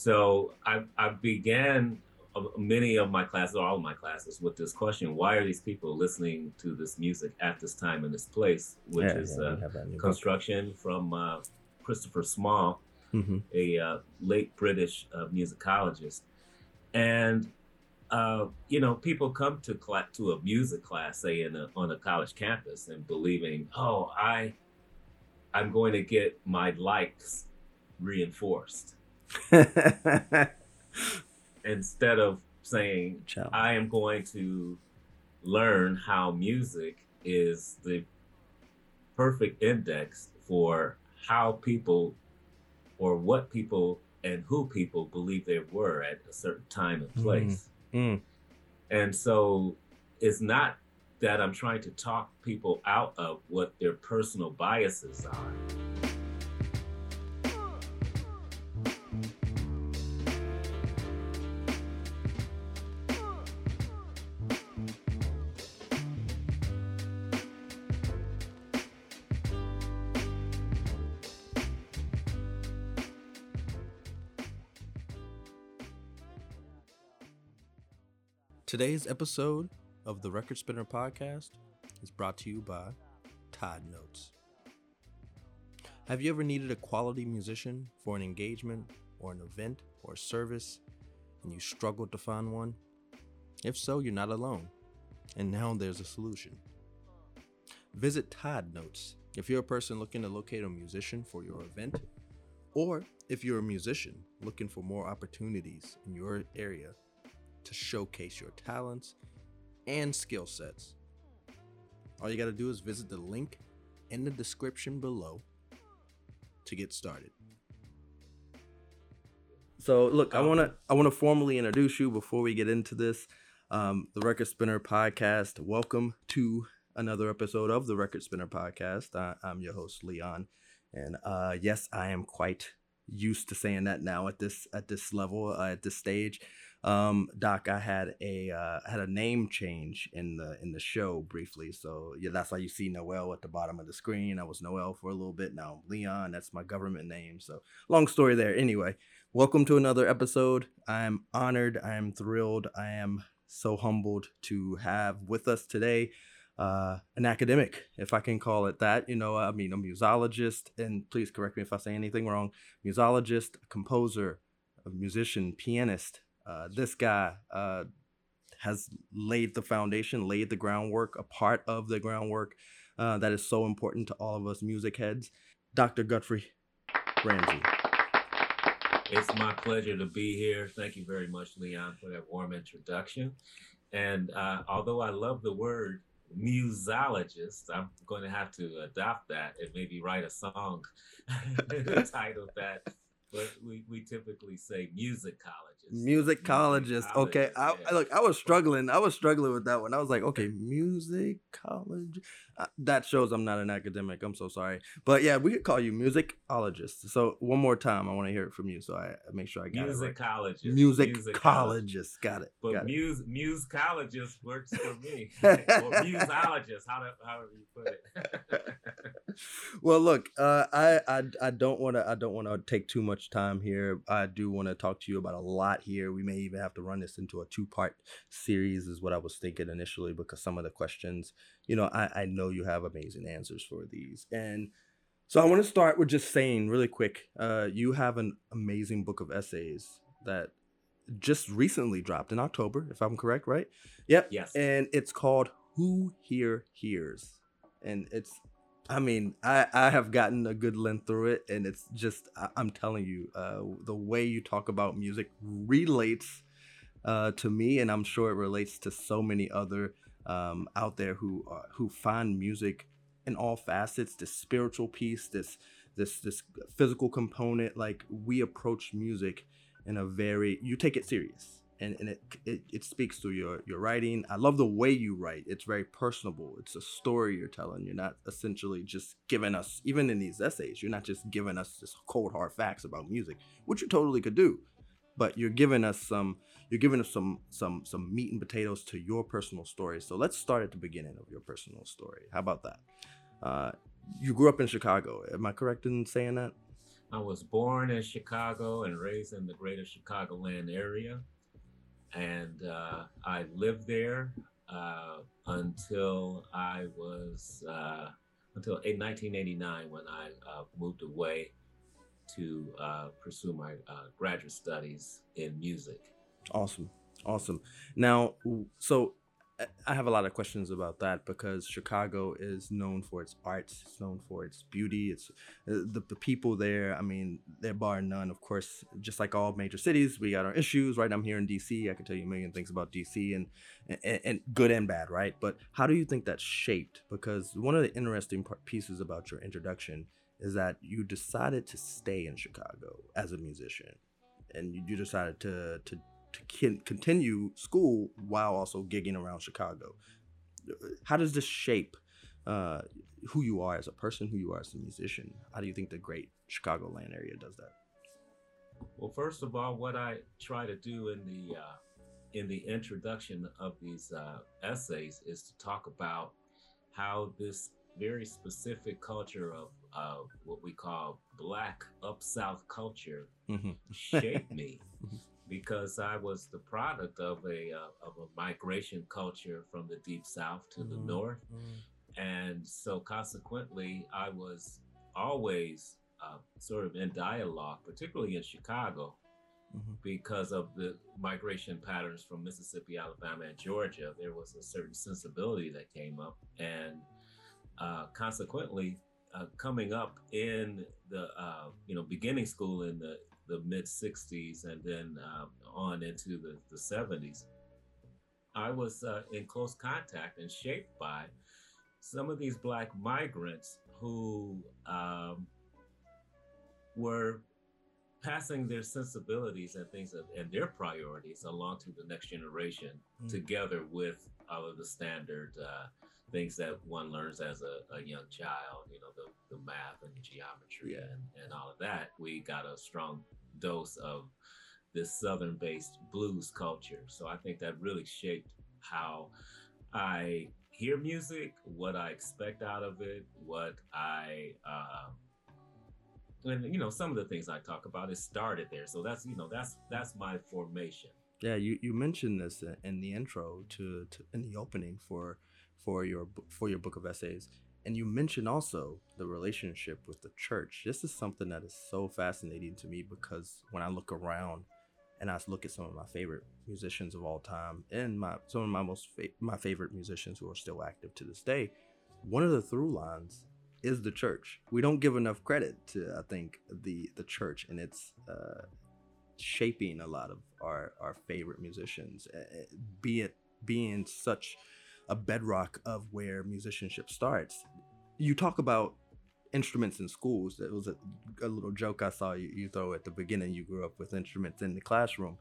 So I, I began uh, many of my classes, or all of my classes, with this question: Why are these people listening to this music at this time in this place? Which Yeah, is yeah, uh, we have that in your book. construction from uh, Christopher Small, Mhm. a uh, late British uh, musicologist, and uh, you know, people come to cla to a music class, say in a, on a college campus, and believing, oh, I, I'm going to get my likes reinforced instead of saying. I am going to learn how music is the perfect index for how people or what people and who people believe they were at a certain time and place. Mm. And so it's not that I'm trying to talk people out of what their personal biases are. Today's episode of the Record Spinner podcast is brought to you by Todd Notes. Have you ever needed a quality musician for an engagement or an event or service and you struggled to find one? If so, you're not alone. And now there's a solution. Visit TiedNotes if you're a person looking to locate a musician for your event, or if you're a musician looking for more opportunities in your area to showcase your talents and skill sets. All you got to do is visit the link in the description below to get started. So, look, I want to I want to formally introduce you before we get into this. Um, the Record Spinner podcast. Welcome to another episode of the Record Spinner podcast. I, I'm your host Leon, and uh, yes, I am quite used to saying that now at this at this level uh, at this stage. Um doc i had a uh had a name change in the in the show briefly. So yeah that's why you see noel at the bottom of the screen. I was noel for a little bit. Now I'm leon. That's my government name. So long story there. Anyway welcome to another episode. I am honored. I am thrilled. I am so humbled to have with us today uh, an academic, if I can call it that. You know, I mean, a musologist, and please correct me if I say anything wrong. Musologist, composer, musician, pianist. Uh, this guy uh, has laid the foundation, laid the groundwork, a part of the groundwork uh, that is so important to all of us music heads. Dr. Guthrie Ramsey. It's my pleasure to be here. Thank you very much, Leon, for that warm introduction. And uh, although I love the word musologist, I'm going to have to adopt that and maybe write a song titled that. But we, we typically say musicologist. Musicologist. Okay. I, yeah. I- look, I was struggling. I was struggling with that one. I was like, okay, musicologist. Uh, that shows I'm not an academic. I'm so sorry. But yeah, we could call you musicologist. So one more time, I want to hear it from you. So I make sure I got it right. Musicologist. Musicologist. Got it. But got it. muse musicologist works for me. or musologist, how to, however you put it. well look uh, I, I i don't want to i don't want to take too much time here i do want to talk to you about a lot here we may even have to run this into a two part series is what i was thinking initially because some of the questions you know i i know you have amazing answers for these and so i want to start with just saying really quick uh you have an amazing book of essays that just recently dropped in october if i'm correct right yep yes. and it's called Who Here Hears. And it's, I mean, I I have gotten a good length through it, and it's just, I, I'm telling you, uh, the way you talk about music relates uh, to me, and I'm sure it relates to so many other um, out there who who find music in all facets. This spiritual piece, this this this physical component. Like we approach music in a very, you take it serious and, and it, it it speaks to your your writing. I love the way you write. It's very personable. It's a story you're telling. You're not essentially just giving us even in these essays. You're not just giving us just cold hard facts about music, which you totally could do, but you're giving us some you're giving us some some some meat and potatoes to your personal story. So let's start at the beginning of your personal story. How about that? Uh, you grew up in Chicago. Am I correct in saying that? I was born in Chicago and raised in the greater Chicagoland area. And uh, I lived there uh, until I was, uh, until 1989 when I uh, moved away to uh, pursue my uh, graduate studies in music. Awesome. Awesome. Now, so I have a lot of questions about that because Chicago is known for its arts, it's known for its beauty, it's uh, the, the people there. I mean, they're bar none. Of course, just like all major cities, we got our issues, right? I'm here in DC. I can tell you a million things about DC and, and, and good and bad, right? But how do you think that's shaped? Because one of the interesting pieces about your introduction is that you decided to stay in Chicago as a musician and you decided to to to continue school while also gigging around Chicago. How does this shape uh, who you are as a person, who you are as a musician? How do you think the great Chicagoland area does that? Well, first of all, what I try to do in the uh, in the introduction of these uh, essays is to talk about how this very specific culture of uh, what we call Black Up South culture mm-hmm. shaped me. Because I was the product of a uh, of a migration culture from the deep south to mm-hmm. the north, mm-hmm. and so consequently, I was always uh, sort of in dialogue, particularly in Chicago, mm-hmm. because of the migration patterns from Mississippi, Alabama, and Georgia. There was a certain sensibility that came up, and uh, consequently, uh, coming up in the uh, you know beginning school in the the mid 60s and then um, on into the, the 70s, I was uh, in close contact and shaped by some of these Black migrants who um, were passing their sensibilities and things of, and their priorities along to the next generation mm. together with all of the standard uh, things that one learns as a, a, young child, you know, the, the math and geometry yeah. and, and all of that. We got a strong dose of this southern based blues culture. So I think that really shaped how I hear music, what I expect out of it, what I, uh, and you know, some of the things I talk about, it started there. So that's, you know, that's, that's my formation. Yeah. You, you mentioned this in the intro to, to in the opening for, for your, for your book of essays and you mentioned also the relationship with the church. This is something that is so fascinating to me because when I look around and I look at some of my favorite musicians of all time and my some of my most fa- my favorite musicians who are still active to this day, one of the through lines is the church. We don't give enough credit to I think the the church and its uh, shaping a lot of our our favorite musicians, be it being such a bedrock of where musicianship starts. You talk about instruments in schools. It was a, a little joke I saw you, you throw at the beginning. You grew up with instruments in the classroom.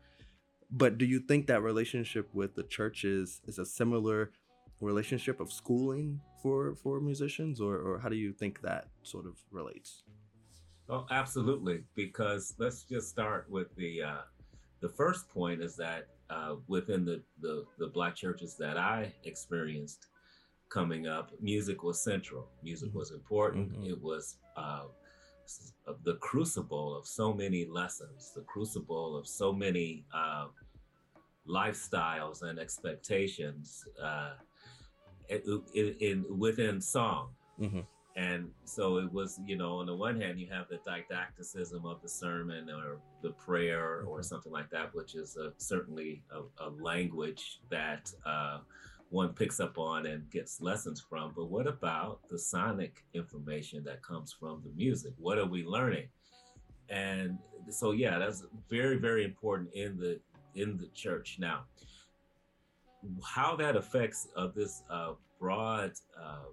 But do you think that relationship with the churches is a similar relationship of schooling for for musicians, or or how do you think that sort of relates? Oh, absolutely. Because let's just start with the uh, the first point is that uh, within the, the, the black churches that I experienced coming up, music was central. Music was important. Mm-hmm. It was uh, the crucible of so many lessons, the crucible of so many uh, lifestyles and expectations uh, in, in, within song. Mm-hmm. And so it was, you know, on the one hand, you have the didacticism of the sermon or the prayer or mm-hmm. something like that, which is a, certainly a, a, language that uh, one picks up on and gets lessons from. But what about the sonic information that comes from the music? What are we learning? And so, yeah, that's very, very important in the in the church. Now, how that affects uh, this uh, broad uh,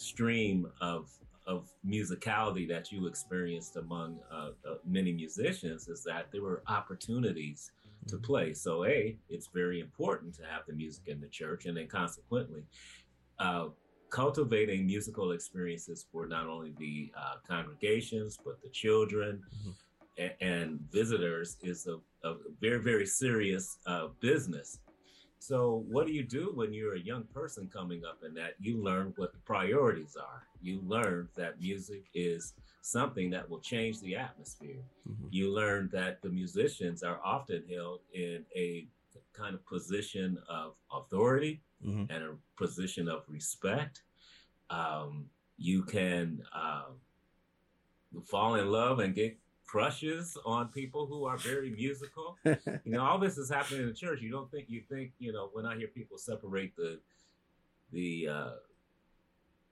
stream of of musicality that you experienced among uh, uh, many musicians is that there were opportunities to mm-hmm. play. So, a it's very important to have the music in the church, and then consequently, uh, cultivating musical experiences for not only the uh, congregations but the children. Mm-hmm. And, visitors is a, a, very, very serious uh, business. So what do you do when you're a young person coming up in that? You learn what the priorities are. You learn that music is something that will change the atmosphere. Mhm. You learn that the musicians are often held in a kind of position of authority Mhm. and a position of respect. Um, you can um, fall in love and get crushes on people who are very musical. You know, all this is happening in the church. You don't think you think you know when I hear people separate the the uh,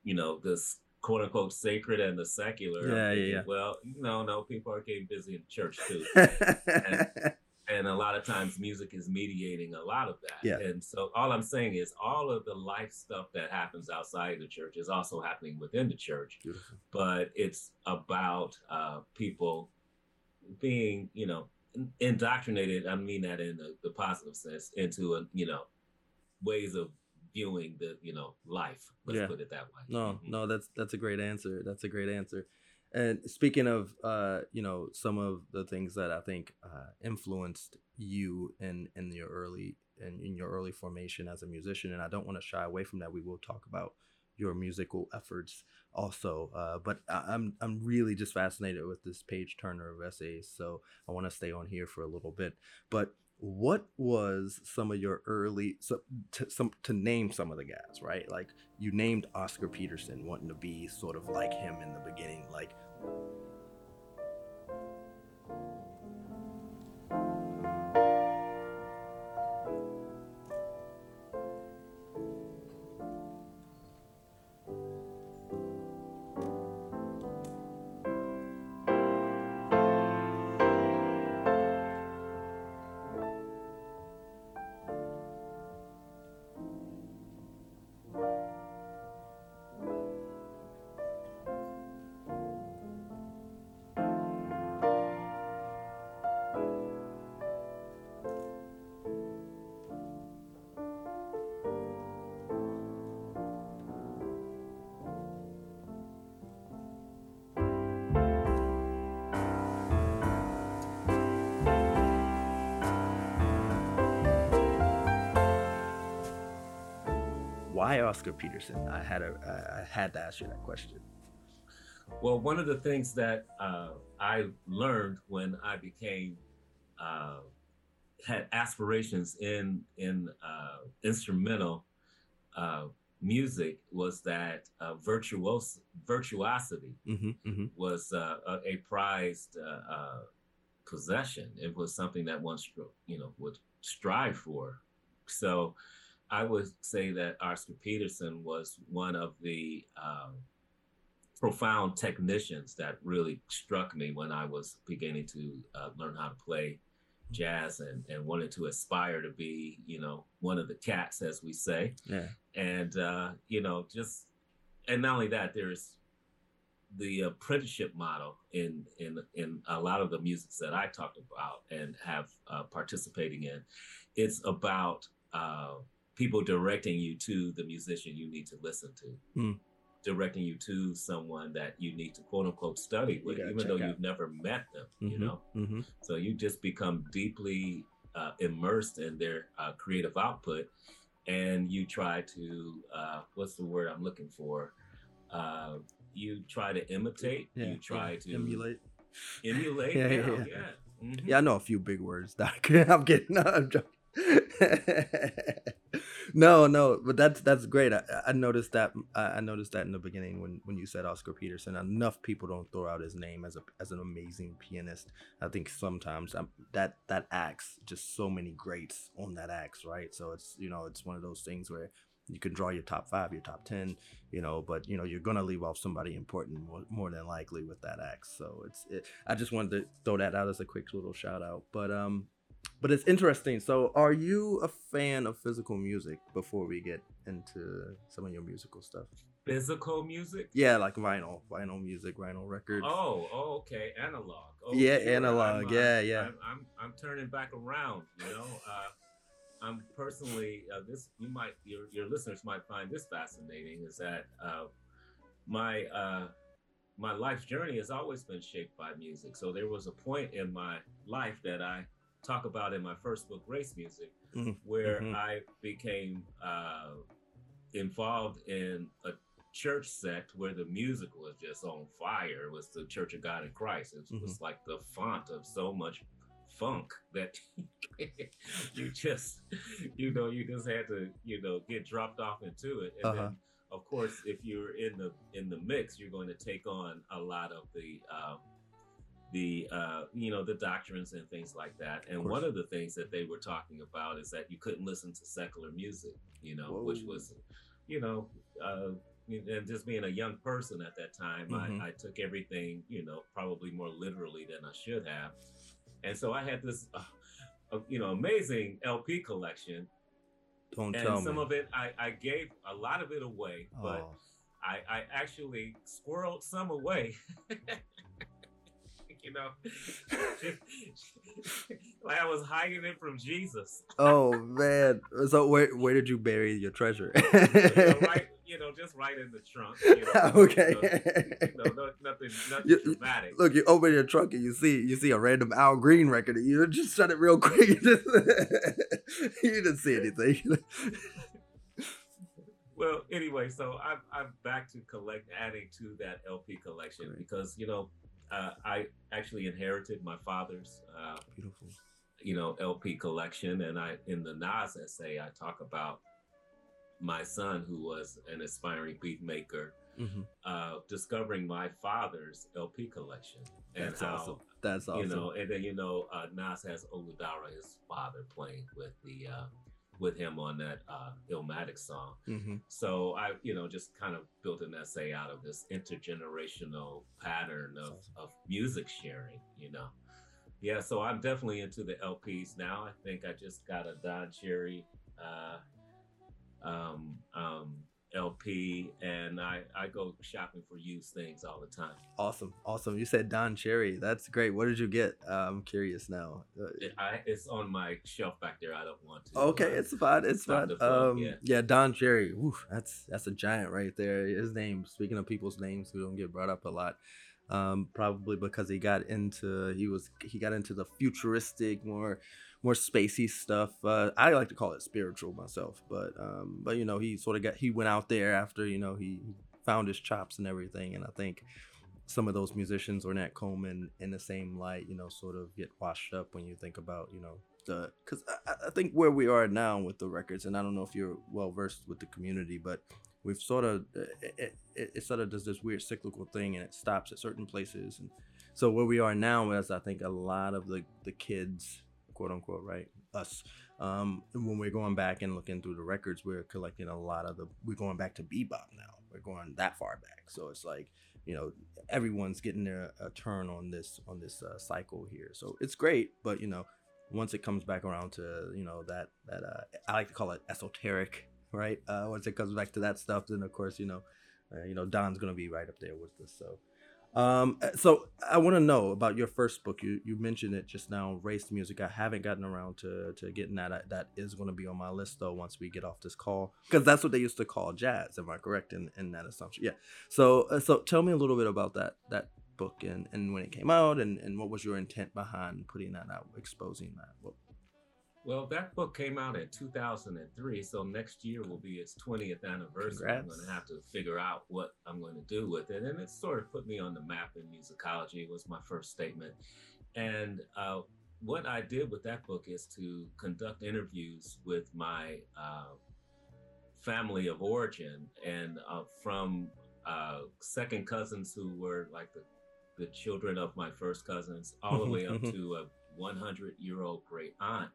you know this quote unquote sacred and the secular. Yeah, yeah, thinking, yeah. Well, no, no, people are getting busy in church too and a lot of times music is mediating a lot of that. Yeah. And so all I'm saying is all of the life stuff that happens outside the church is also happening within the church, Beautiful. but it's about uh, people being, you know, indoctrinated. I mean that in the, the positive sense into a, you know, ways of viewing the, you know, life. Let's Yeah. put it that way. No, Mhm. no, that's that's a great answer. That's a great answer. And speaking of, uh, you know, some of the things that I think uh, influenced you in in your early in, in your early formation as a musician, and I don't want to shy away from that. We will talk about your musical efforts also, uh, but I, I'm I'm really just fascinated with this page turner of essays, so I want to stay on here for a little bit. But what was some of your early so to some to name some of the guys right like you named oscar peterson wanting to be sort of like him in the beginning like why oscar peterson i had a i had to ask you that question Well, one of the things that uh, I learned when I became uh, had aspirations in in uh, instrumental uh, music was that uh, virtuos virtuosity mm-hmm, mm-hmm. was uh, a, a prized possession. It was something that one stro- you know would strive for. So I would say that Oscar Peterson was one of the um, profound technicians that really struck me when I was beginning to uh, learn how to play jazz and, and wanted to aspire to be, you know, one of the cats, as we say. yeah And, uh, you know, just, and not only that, there's the apprenticeship model in, in, in a lot of the musics that I talked about and have uh, participating in. It's about uh, people directing you to the musician you need to listen to. Hmm. Directing you to someone that you need to quote unquote study with, even though out. you've never met them, you Mhm, know? mm-hmm. So you just become deeply uh, immersed in their uh, creative output, and you try to uh, what's the word I'm looking for? Uh, you try to imitate. yeah you try yeah. to emulate Emulate. Yeah, Yeah, yeah, yeah. Mhm. Yeah, I know a few big words, Doc. I'm kidding. No, I'm joking. no, no, but that's that's great. I, I noticed that. I noticed that in the beginning when when you said Oscar Peterson. Enough people don't throw out his name as a as an amazing pianist. I think sometimes um that that acts just so many greats on that acts, right? So it's you know it's one of those things where you can draw your top five, your top ten, you know, but you know you're gonna leave off somebody important more, more than likely with that act. So it's it, I just wanted to throw that out as a quick little shout out. But um, but it's interesting. So are you a fan of physical music? Before we get into some of your musical stuff, Physical music. yeah, like vinyl, vinyl music, vinyl records. Oh, oh, okay, analog. Oh, Yeah, sure. analog. I'm, uh, Yeah, yeah. I'm, I'm, I'm turning back around. You know, uh, I'm personally uh, this. You might your your listeners might find this fascinating. Is that uh, my uh, my life's journey has always been shaped by music. So there was a point in my life that I talk about in my first book, Race Music, Mhm. where Mhm. I became uh, involved in a church sect where the music was just on fire. It was the Church of God in Christ. It was like the font of so much funk that you just, you know, you just had to, you know, get dropped off into it. And Uh-huh. then, of course, if you're in the in the mix, you're going to take on a lot of the um, the uh, you know the doctrines and things like that. And course. one of the things that they were talking about is that you couldn't listen to secular music, you know, which was, you know, uh, and just being a young person at that time, Mhm. I, I took everything, you know, probably more literally than I should have. And so I had this, uh, you know, amazing LP collection, Don't and tell some me. of it I, I gave a lot of it away, but Oh. I, I actually squirreled some away. you know, like I was hiding it from Jesus. oh man. So where where did you bury your treasure? You know, right, you know, just right in the trunk. You know, okay. No, no, no, nothing, nothing You- dramatic. Look, you open your trunk and you see you see a random Al Green record. And you just shut it real quick. You, just, you didn't see anything. Well, anyway, so I'm I'm back to collect adding to that LP collection Great. because you know uh, I actually inherited my father's uh, Beautiful. you know LP collection, and I in the Nas essay I talk about my son who was an aspiring beat maker hmm uh, discovering my father's LP collection and That's how awesome. That's awesome. you know, and then you know, uh, Nas has Olu Dara, his father, playing with the uh, with him on that uh, Illmatic song. hmm So I, you know, just kind of built an essay out of this intergenerational pattern of, of music sharing. You know, yeah. So I'm definitely into the LPs now. I think I just got a Don Cherry uh, um, um, LP, and I I go shopping for used things all the time. Awesome. Awesome. You said Don Cherry. That's great. What did you get? Uh, I'm curious now. Uh, It, I, it's on my shelf back there. I don't want to. Okay, uh, it's fine. It's fine. Um, yeah. yeah. Don Cherry. Whew, that's that's a giant right there. His name. Speaking of people's names who don't get brought up a lot, um, probably because he got into he was he got into the futuristic, more more spacey stuff. Uh, I like to call it spiritual myself, but um, but you know he sort of got he went out there after you know he found his chops and everything, and I think some of those musicians, Ornette Coleman, in the same light, you know, sort of get washed up when you think about, you know, the because I, I think where we are now with the records, and I don't know if you're well versed with the community, but we've sort of it, it, it sort of does this weird cyclical thing, and it stops at certain places, and so where we are now is I think a lot of the the kids, quote unquote, right, us. Um, when we're going back and looking through the records, we're collecting a lot of the. We're going back to bebop now. We're going that far back, so it's like you know everyone's getting their a turn on this on this uh, cycle here so it's great but you know once it comes back around to you know that that uh, i like to call it esoteric right uh once it comes back to that stuff then of course you know uh, you know don's gonna be right up there with us so um uh, so i want to know about your first book. You you mentioned it just now race music. I haven't gotten around to to getting that. I- that is going to be on my list though once we get off this call because that's what they used to call jazz. Am i correct in in that assumption? Yeah. So, uh, so tell me a little bit about that that book and, and when it came out, and, and what was your intent behind putting that out, exposing that. What, Well, that book came out in 2003, so next year will be its 20th anniversary. I'm going to have to figure out what I'm going to do with it, and it sort of put me on the map in musicology. It was my first statement, and uh, what I did with that book is to conduct interviews with my uh, family of origin and uh, from uh, second cousins who were like the the children of my first cousins, all the way up to a 100 year old great aunt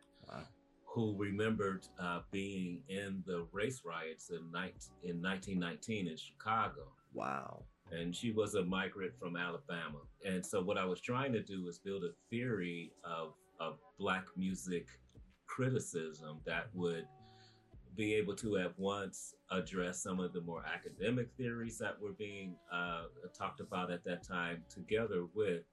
who remembered uh, being in the race riots in, night, in 1919 in Chicago. Wow. And she was a migrant from Alabama. And so, what I was trying to do was build a theory of, of Black music criticism that would be able to at once address some of the more academic theories that were being uh, talked about at that time, together with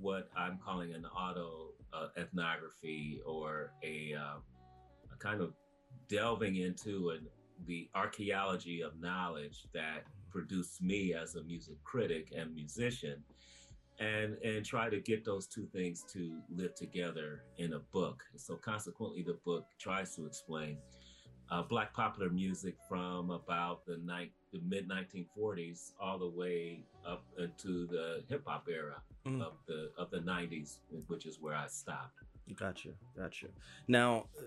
what I'm calling an auto uh, ethnography or a, uh, a kind of delving into an, the archaeology of knowledge that produced me as a music critic and musician. and and try to get those two things to live together in a book. So consequently, the book tries to explain uh, black popular music from about the night the mid 1940s all the way up into the hip hop era Mm. of the of the 90s, which is where I stopped. Gotcha, gotcha. Now, uh,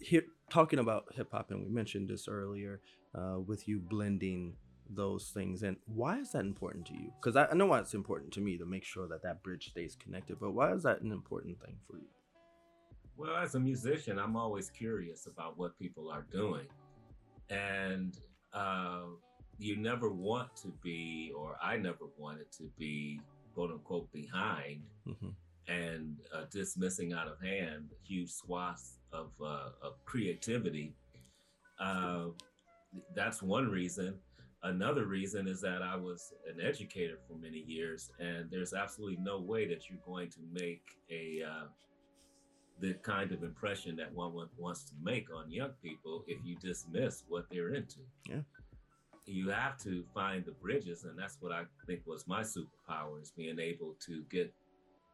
here talking about hip hop, and we mentioned this earlier, uh, with you blending those things, and why is that important to you? Because I, I know why it's important to me to make sure that that bridge stays connected, but why is that an important thing for you? Well, as a musician, I'm always curious about what people are doing. And uh, you never want to be, or I never wanted to be, quote unquote, behind hmm and uh, dismissing out of hand huge swaths of, uh, of creativity. Uh, that's one reason. Another reason is that I was an educator for many years, and there's absolutely no way that you're going to make a uh, the kind of impression that one wants to make on young people if you dismiss what they're into. Yeah. You have to find the bridges, and that's what I think was my superpower is being able to get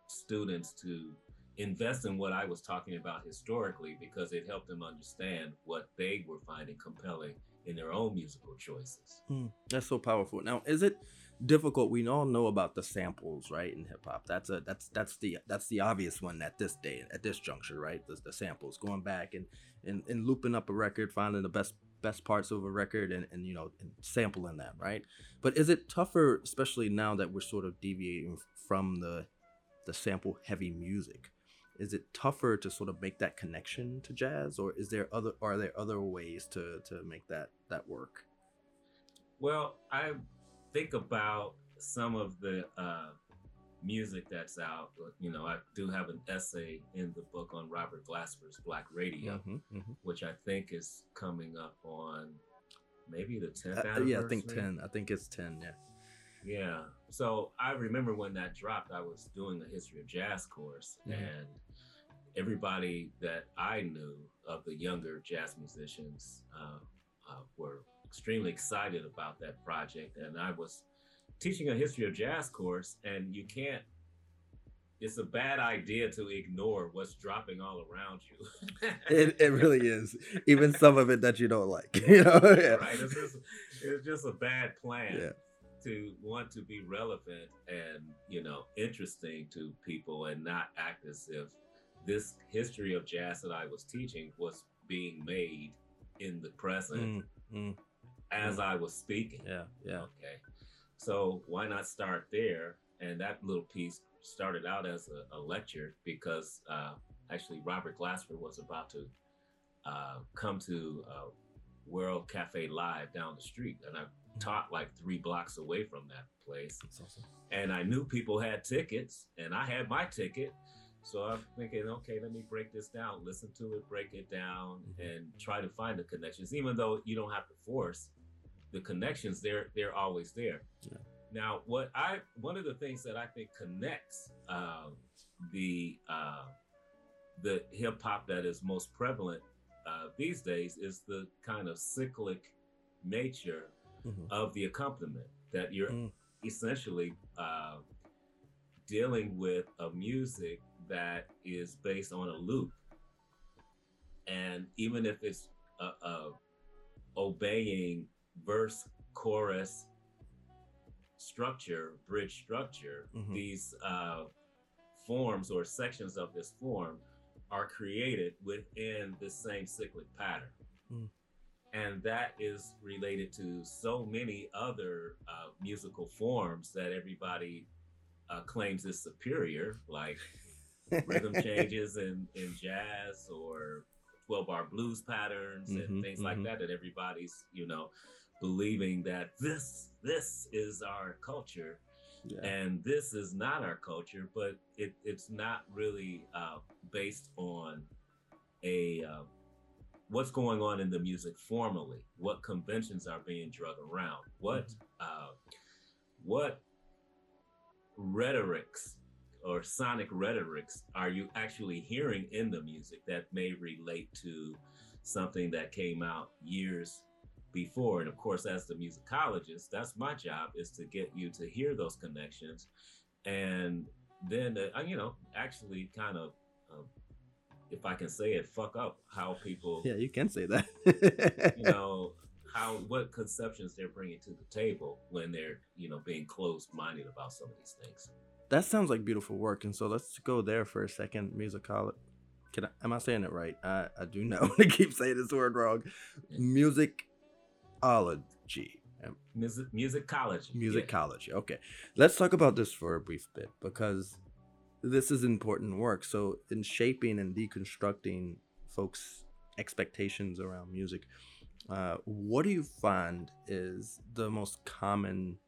students to invest in what I was talking about historically because it helped them understand what they were finding compelling in their own musical choices. Mm, that's so powerful. Now, is it difficult? We all know about the samples, right, in hip hop. That's a that's that's the that's the obvious one at this day, at this juncture, right? The, the samples, going back and, and and looping up a record, finding the best best parts of a record, and and you know, and sampling that, right? But is it tougher, especially now that we're sort of deviating from the the sample heavy music? Is it tougher to sort of make that connection to jazz, or is there other are there other ways to to make that that work? Well, I think about some of the uh, music that's out. You know, I do have an essay in the book on Robert Glasper's Black Radio, Mhm, mhm. which I think is coming up on maybe the 10th Uh, anniversary. yeah, I think ten. I think it's ten. Yeah. Yeah. So I remember when that dropped, I was doing a history of jazz course, Mhm. and everybody that I knew of the younger jazz musicians uh, uh, were extremely excited about that project. And I was teaching a history of jazz course, and you can't. It's a bad idea to ignore what's dropping all around you. It, it really is. Even some of it that you don't like. You know. Yeah. right? It's just, it's just a bad plan Yeah. to want to be relevant and you know interesting to people and not act as if this history of jazz that I was teaching was being made in the present Mm, mm, as I was speaking. yeah. Yeah. Okay. So why not start there? And that little piece started out as a, a lecture because uh, actually Robert Glasper was about to uh, come to uh, World Cafe Live down the street, and I taught like three blocks away from that place. Awesome. And I knew people had tickets, and I had my ticket. So I'm thinking, okay, let me break this down, listen to it, break it down, Mhm. and try to find the connections. Even though you don't have to force the connections, they're they're always there. Yeah. Now, what I one of the things that I think connects um, the uh, the hip hop that is most prevalent uh, these days is the kind of cyclic nature Mhm. of the accompaniment that you're Mm. essentially uh, dealing with a music that is based on a loop and even if it's uh, uh, obeying verse chorus structure bridge structure Mhm. these uh, forms or sections of this form are created within the same cyclic pattern Mm. and that is related to so many other uh, musical forms that everybody uh, claims is superior, like rhythm changes in, in jazz or 12 bar blues patterns Mhm, and things like mhm. that, that everybody's, you know, believing that this this is our culture. Yeah. and this is not our culture, but it, it's not really uh, based on a uh, what's going on in the music formally, what conventions are being drug around, what uh, what rhetorics or sonic rhetorics are you actually hearing in the music that may relate to something that came out years before and of course as the musicologist that's my job is to get you to hear those connections and then uh, you know actually kind of uh, if I can say it, fuck up how people Yeah, you can say that. you know how what conceptions they're bringing to the table when they're you know being closed minded about some of these things. that sounds like beautiful work, and so let's go there for a second. Musicology. Can I, am I saying it right? I, I do know. I keep saying this word wrong. Musicology. Music musicology. yeah. Musicology. Okay. Let's talk about this for a brief bit because this is important work. So, in shaping and deconstructing folks' expectations around music, uh, what do you find is the most common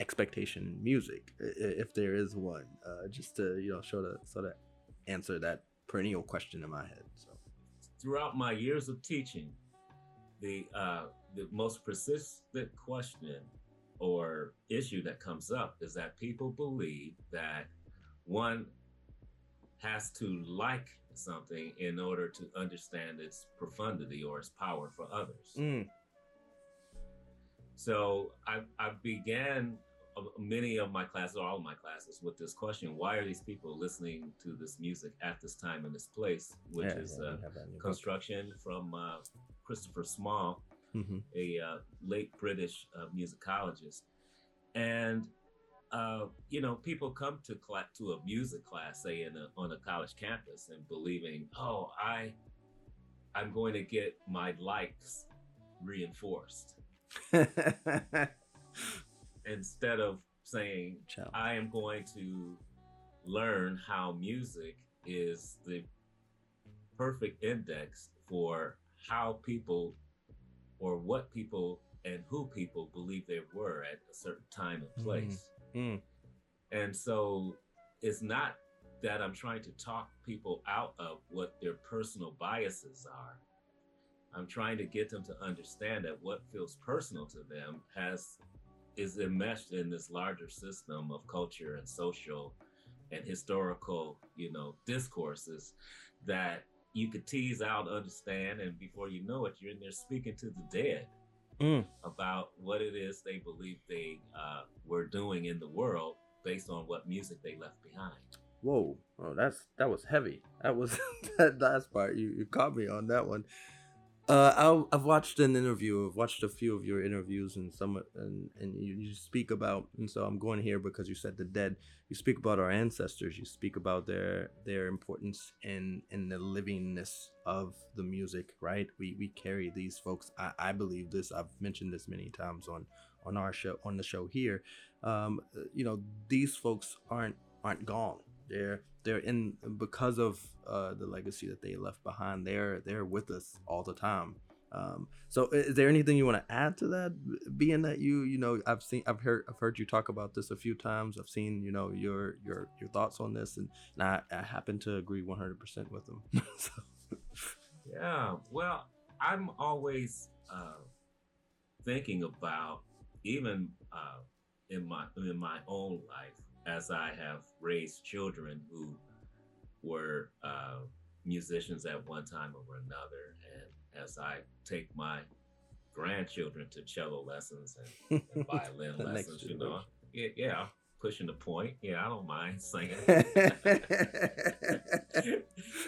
expectation in music, if there is one? Uh, just to you know, sort of sort of answer that perennial question in my head. So, throughout my years of teaching, the uh, the most persistent question or issue that comes up is that people believe that one has to like something in order to understand its profundity or its power for others. mm, So I, I began uh, many of my classes, or all of my classes, with this question: Why are these people listening to this music at this time in this place? Which yeah, is yeah, uh, we have that in your book. construction from uh, Christopher Small, Mhm. a uh, late British uh, musicologist, and uh, you know, people come to cla- to a music class, say in a, on a college campus, and believing, oh, I, I'm going to get my likes reinforced, instead of saying, Challenge. I am going to learn how music is the perfect index for how people or what people and who people believe they were at a certain time and Mhm. place. Mm. And so it's not that I'm trying to talk people out of what their personal biases are. I'm trying to get them to understand that what feels personal to them has is enmeshed in this larger system of culture and social and historical, you know, discourses that you could tease out, understand, and before you know it, you're in there speaking to the dead Mm. about what it is they believe they uh, were doing in the world based on what music they left behind. Whoa, oh, that's that was heavy. That was that last part. You you caught me on that one. Uh, I, I've watched an interview. I've watched a few of your interviews, and some and and you, you speak about. And so I'm going here because you said the dead. You speak about our ancestors. You speak about their their importance in in the livingness of the music. Right? We we carry these folks. I, I believe this. I've mentioned this many times on on our show on the show here. Um, you know, these folks aren't aren't gone they're they're in because of uh, the legacy that they left behind. They're they're with us all the time. Um, so, is there anything you want to add to that? Being that you you know I've seen I've heard I've heard you talk about this a few times. I've seen you know your your your thoughts on this, and, and I, I happen to agree 100 percent with them. so, Yeah, well, I'm always uh, thinking about even uh, in my in my own life as I have raised children who were uh, musicians at one time or another, and as I take my grandchildren to cello lessons and, and violin lessons, you know, yeah, yeah, pushing the point. Yeah, I don't mind singing.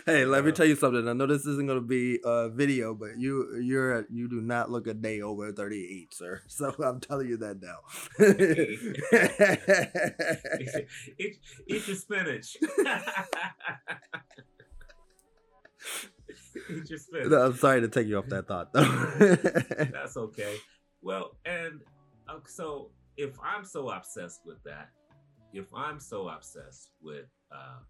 hey, let me tell you something. I know this isn't going to be a video, but you you're you do not look a day over 38, sir. So I'm telling you that now. eat, eat your spinach. eat your spinach. No, I'm sorry to take you off that thought. That's okay. Well, and uh, so if I'm so obsessed with that, if I'm so obsessed with uh,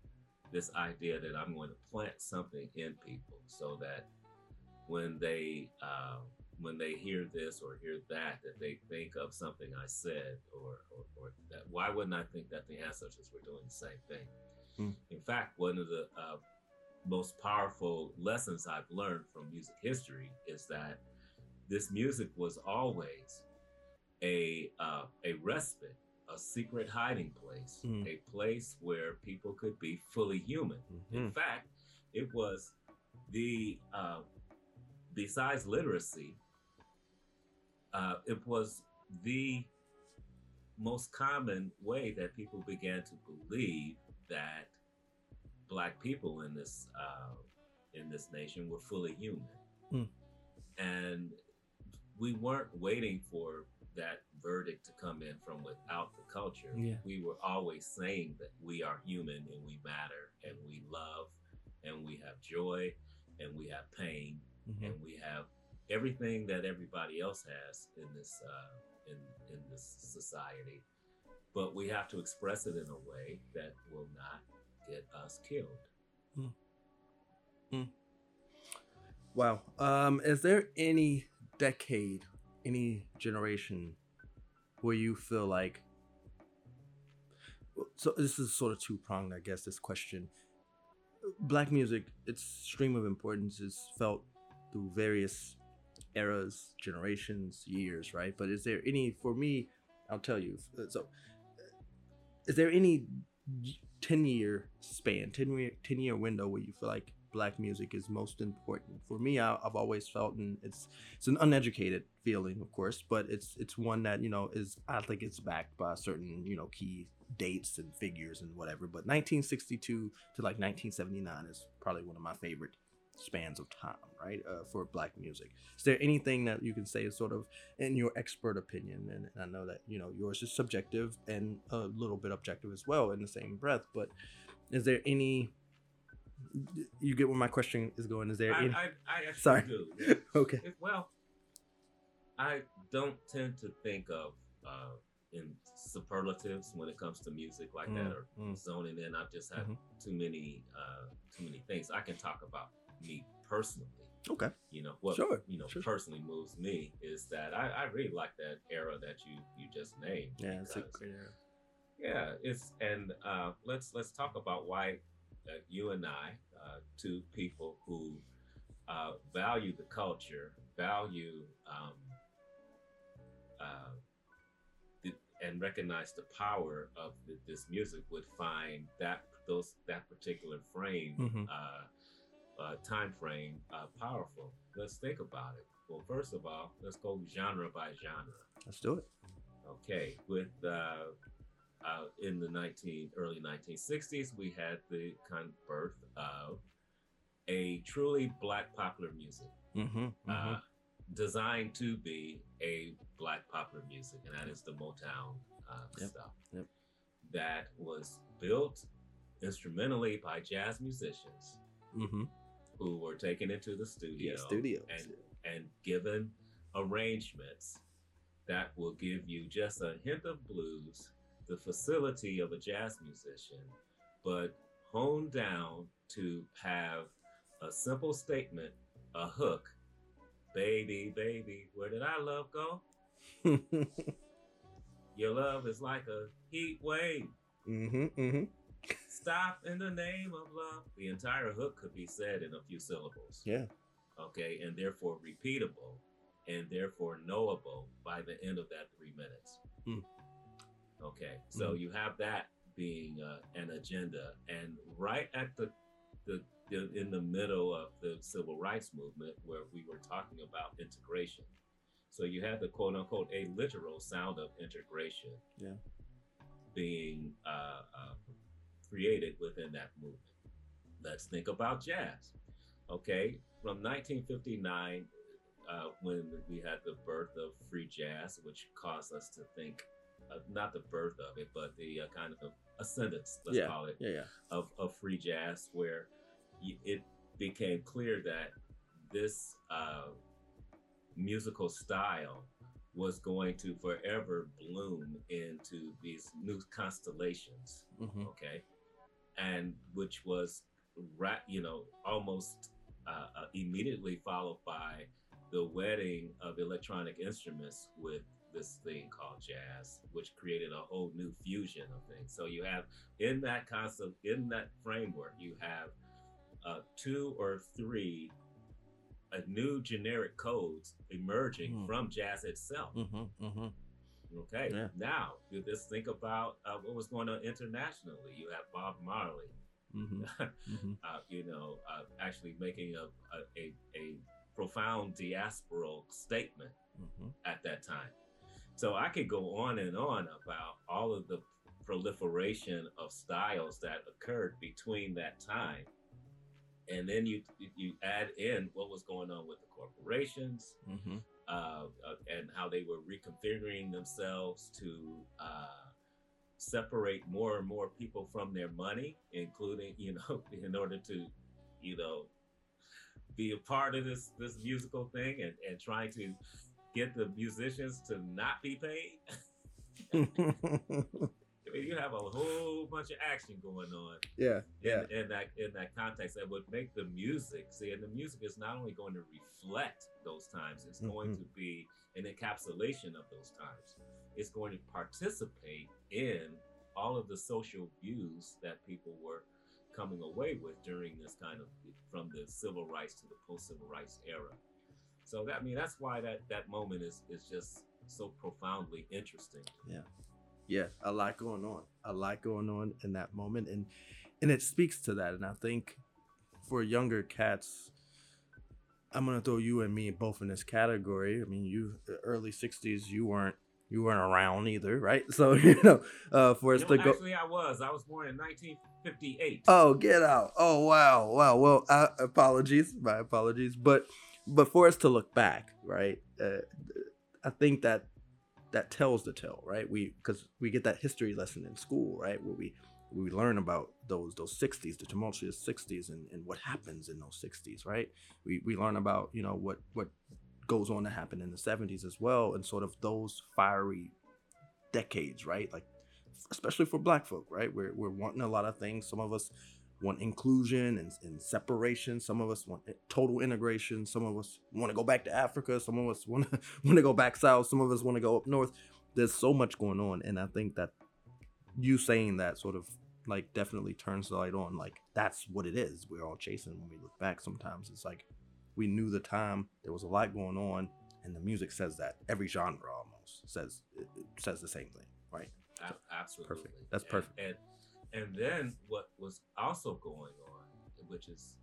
this idea that I'm going to plant something in people so that when they uh, when they hear this or hear that, that they think of something I said, or, or, or that why wouldn't I think that the ancestors were doing the same thing? Hmm. In fact, one of the uh, most powerful lessons I've learned from music history is that this music was always a uh, a respite, a secret hiding place, Mm. a place where people could be fully human. In Mhm. fact, it was the uh, besides literacy, uh, it was the most common way that people began to believe that black people in this uh, in this nation were fully human, Hmm. and we weren't waiting for that verdict to come in from without the culture. Yeah. We were always saying that we are human and we matter and we love and we have joy and we have pain Mhm. and we have everything that everybody else has in this uh, in in this society, but we have to express it in a way that will not get us killed. Wow. Um, is there any decade, any generation where you feel like so this is sort of two pronged, I guess, this question. Black music, its stream of importance is felt through various eras, generations, years, right? But is there any for me, I'll tell you. Uh, so uh, is there any 10 year span 10 year, 10 year window where you feel like black music is most important. For me I, i've always felt and it's it's an uneducated feeling of course but it's it's one that you know is i think it's backed by certain you know key dates and figures and whatever but 1962 to like 1979 is probably one of my favorite spans of time right uh, for black music. Is there anything that you can say is sort of in your expert opinion? And, and i know that you know yours is subjective and a little bit objective as well in the same breath but is there any you get where my question is going is there I, any I, Sorry. do. yeah. okay well, I don't tend to think of uh, in superlatives when it comes to music like that Mm, or mm. zoning in. I've just had Mhm. too many uh, too many things. I can talk about me personally. okay You know what? Sure, You know, sure. personally moves me is that I, I really like that era that you you just named. yeah it's a great era. yeah, it's and uh, let's let's talk about why you and I, uh, two people who uh, value the culture, value um, uh, the, and recognize the power of the, this music, would find that those that particular frame, Mhm. uh, uh, time frame, uh, powerful. Let's think about it. Well, first of all, let's go genre by genre. let's do it Okay, with uh, uh, in the 19 early 1960s, we had the kind of birth of a truly black popular music, mm-hmm, uh, designed to be a black popular music, and that is the Motown uh, Yep, stuff. yep. That was built instrumentally by jazz musicians mm-hmm. who were taken into the studio, yeah studios and and given arrangements that will give you just a hint of blues, the facility of a jazz musician, but honed down to have a simple statement, a hook. Baby, baby, where did our love go? Your love is like a heat wave. mm-hmm, mm-hmm. Stop in the name of love. The entire hook could be said in a few syllables. yeah okay, and therefore repeatable and therefore knowable by the end of that three minutes. Hmm. Okay, so Mhm. you have that being uh, an agenda, and right at the, the the in the middle of the civil rights movement, where we were talking about integration. So you have the quote unquote a literal sound of integration. Yeah. Being uh, uh, created within that movement. Let's think about jazz. Okay, from 1959, uh, when we had the birth of free jazz, which caused us to think, not the birth of it, but the uh, kind of ascendance, let's Yeah. call it, yeah yeah of, of free jazz, where it became clear that this uh, musical style was going to forever bloom into these new constellations mm-hmm. okay and which was ra- you know almost uh, uh, immediately followed by the wedding of electronic instruments with this thing called jazz which created a whole new fusion of things so you have in that concept in that framework you have uh, two or three uh, new generic codes emerging Hmm. from jazz itself Mm-hmm. Mm-hmm. Okay. Yeah. Now, you just think about uh, what was going on internationally. You have Bob Marley, Mm-hmm. Mm-hmm. uh, you know, uh, actually making a, a, a, a profound diasporal statement Mm-hmm. at that time. So I could go on and on about all of the proliferation of styles that occurred between that time. And then you you add in what was going on with the corporations Mm-hmm. uh, uh, and how they were reconfiguring themselves to uh, separate more and more people from their money, including you know in order to you know be a part of this this musical thing and, and trying to get the musicians to not be paid. I mean, you have a whole bunch of action going on yeah, yeah, in, in that in that context that would make the music see and the music is not only going to reflect those times it's going Mhm. to be an encapsulation of those times it's going to participate in all of the social views that people were coming away with during this kind of from the civil rights to the post civil rights era so that i mean that's why that that moment is is just so profoundly interesting yeah. Yeah, a lot going on. A lot going on in that moment, and and it speaks to that. And I think for younger cats, I'm gonna throw you and me both in this category. I mean, you early '60s, you weren't you weren't around either, right? So you know, uh, for us know, to go. actually i was i was born in 1958 Oh, get out! Oh, wow, wow. Well, uh, apologies, my apologies. But, but for us to look back, right? Uh, I think that that tells the tale, right? We because we get that history lesson in school, right? Where we we learn about those those 60s, the tumultuous 60s, and, and what happens in those 60s, right? We we learn about you know what what goes on to happen in the 70s as well, and sort of those fiery decades, right? Like especially for black folk, right? We're, we're wanting a lot of things. Some of us want inclusion and, and separation. Some of us want eh, total integration. Some of us want to go back to Africa. Some of us want to want to go back south. Some of us want to go up north. There's so much going on, and I think that you saying that sort of like definitely turns the light on. Like that's what it is. We're all chasing when we look back. Sometimes it's like we knew the time. There was a lot going on, and the music says that. Every genre almost says says the same thing, right? Ab- Absolutely. Perfect. That's perfect. And, and then what was also going on, which is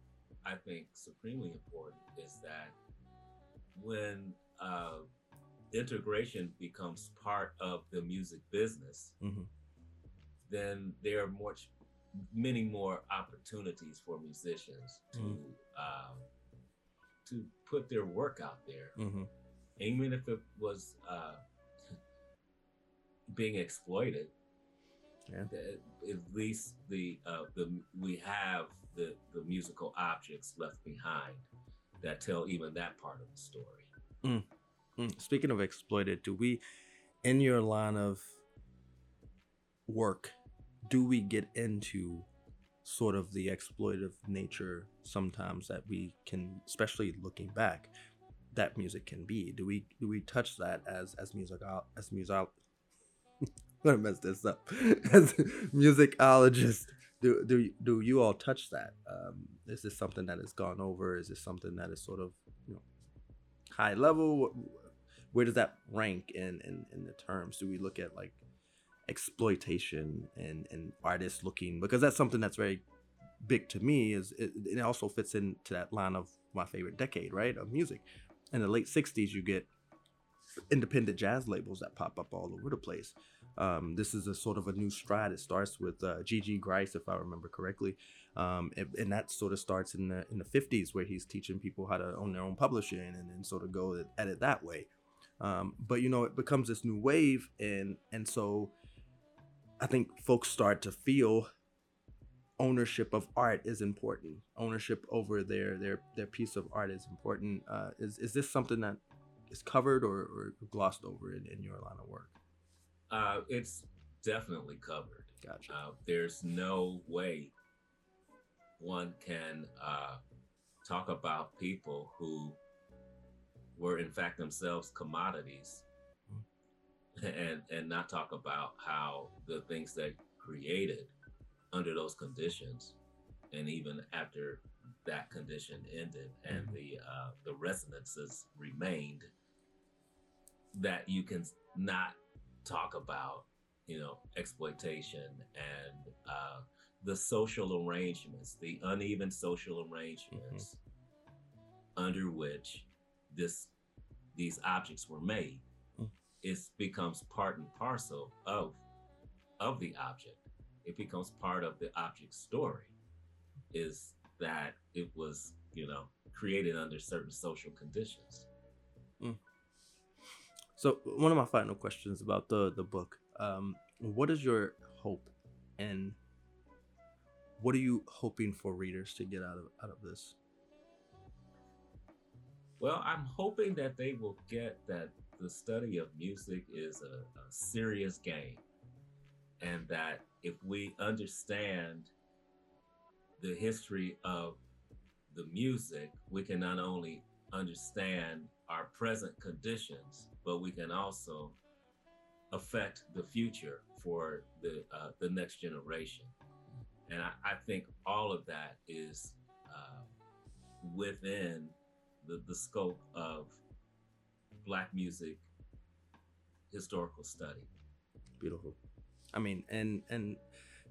I think supremely important, is that when uh, integration becomes part of the music business, Mhm. then there are much many more opportunities for musicians to Mhm. um, to put their work out there Mm-hmm. even if it was uh, being exploited. Yeah. th- At least the uh, the we have the the musical objects left behind that tell even that part of the story. Mm, Speaking of exploited, do we, in your line of work, do we get into sort of the exploitive nature sometimes that we can, especially looking back, that music can be? Do we do we touch that as as music as music? I'm gonna mess this up. as musicologists, do do do you all touch that? Um, is this something that has gone over? Is this something that is sort of you know high level? Where does that rank in, in in the terms? Do we look at like exploitation and and artists looking because that's something that's very big to me. Is it, it also fits into that line of my favorite decade, right, of music. In the late '60s, you get independent jazz labels that pop up all over the place. Um, this is a sort of a new stride. It starts with uh, Gigi Gryce, if I remember correctly, um, and, and that sort of starts in the in the 50s, where he's teaching people how to own their own publishing and then sort of go at it that way. Um, but you know, it becomes this new wave, and and so I think folks start to feel ownership of art is important. Ownership over their their their piece of art is important. Uh, is is this something that is covered or, or glossed over in, in your line of work? Uh, it's definitely covered. Gotcha. Uh, there's no way one can uh, talk about people who were in fact themselves commodities and and not talk about how the things they created under those conditions and even after that condition ended and Mhm. the uh, the resonances remained that you can not talk about you know exploitation and uh, the social arrangements the uneven social arrangements under which this these objects were made Mm. it becomes part and parcel of of the object. It becomes part of the object's story. Is that it was, you know, created under certain social conditions. So one of my final questions about the the book. Um, what is your hope, and what are you hoping for readers to get out of out of this? Well, I'm hoping that they will get that the study of music is a, a serious game, and that if we understand the history of the music, we can not only understand our present conditions, but we can also affect the future for the uh, the next generation. And I, I, think all of that is uh, within the, the scope of Black music historical study. Beautiful. I mean, and and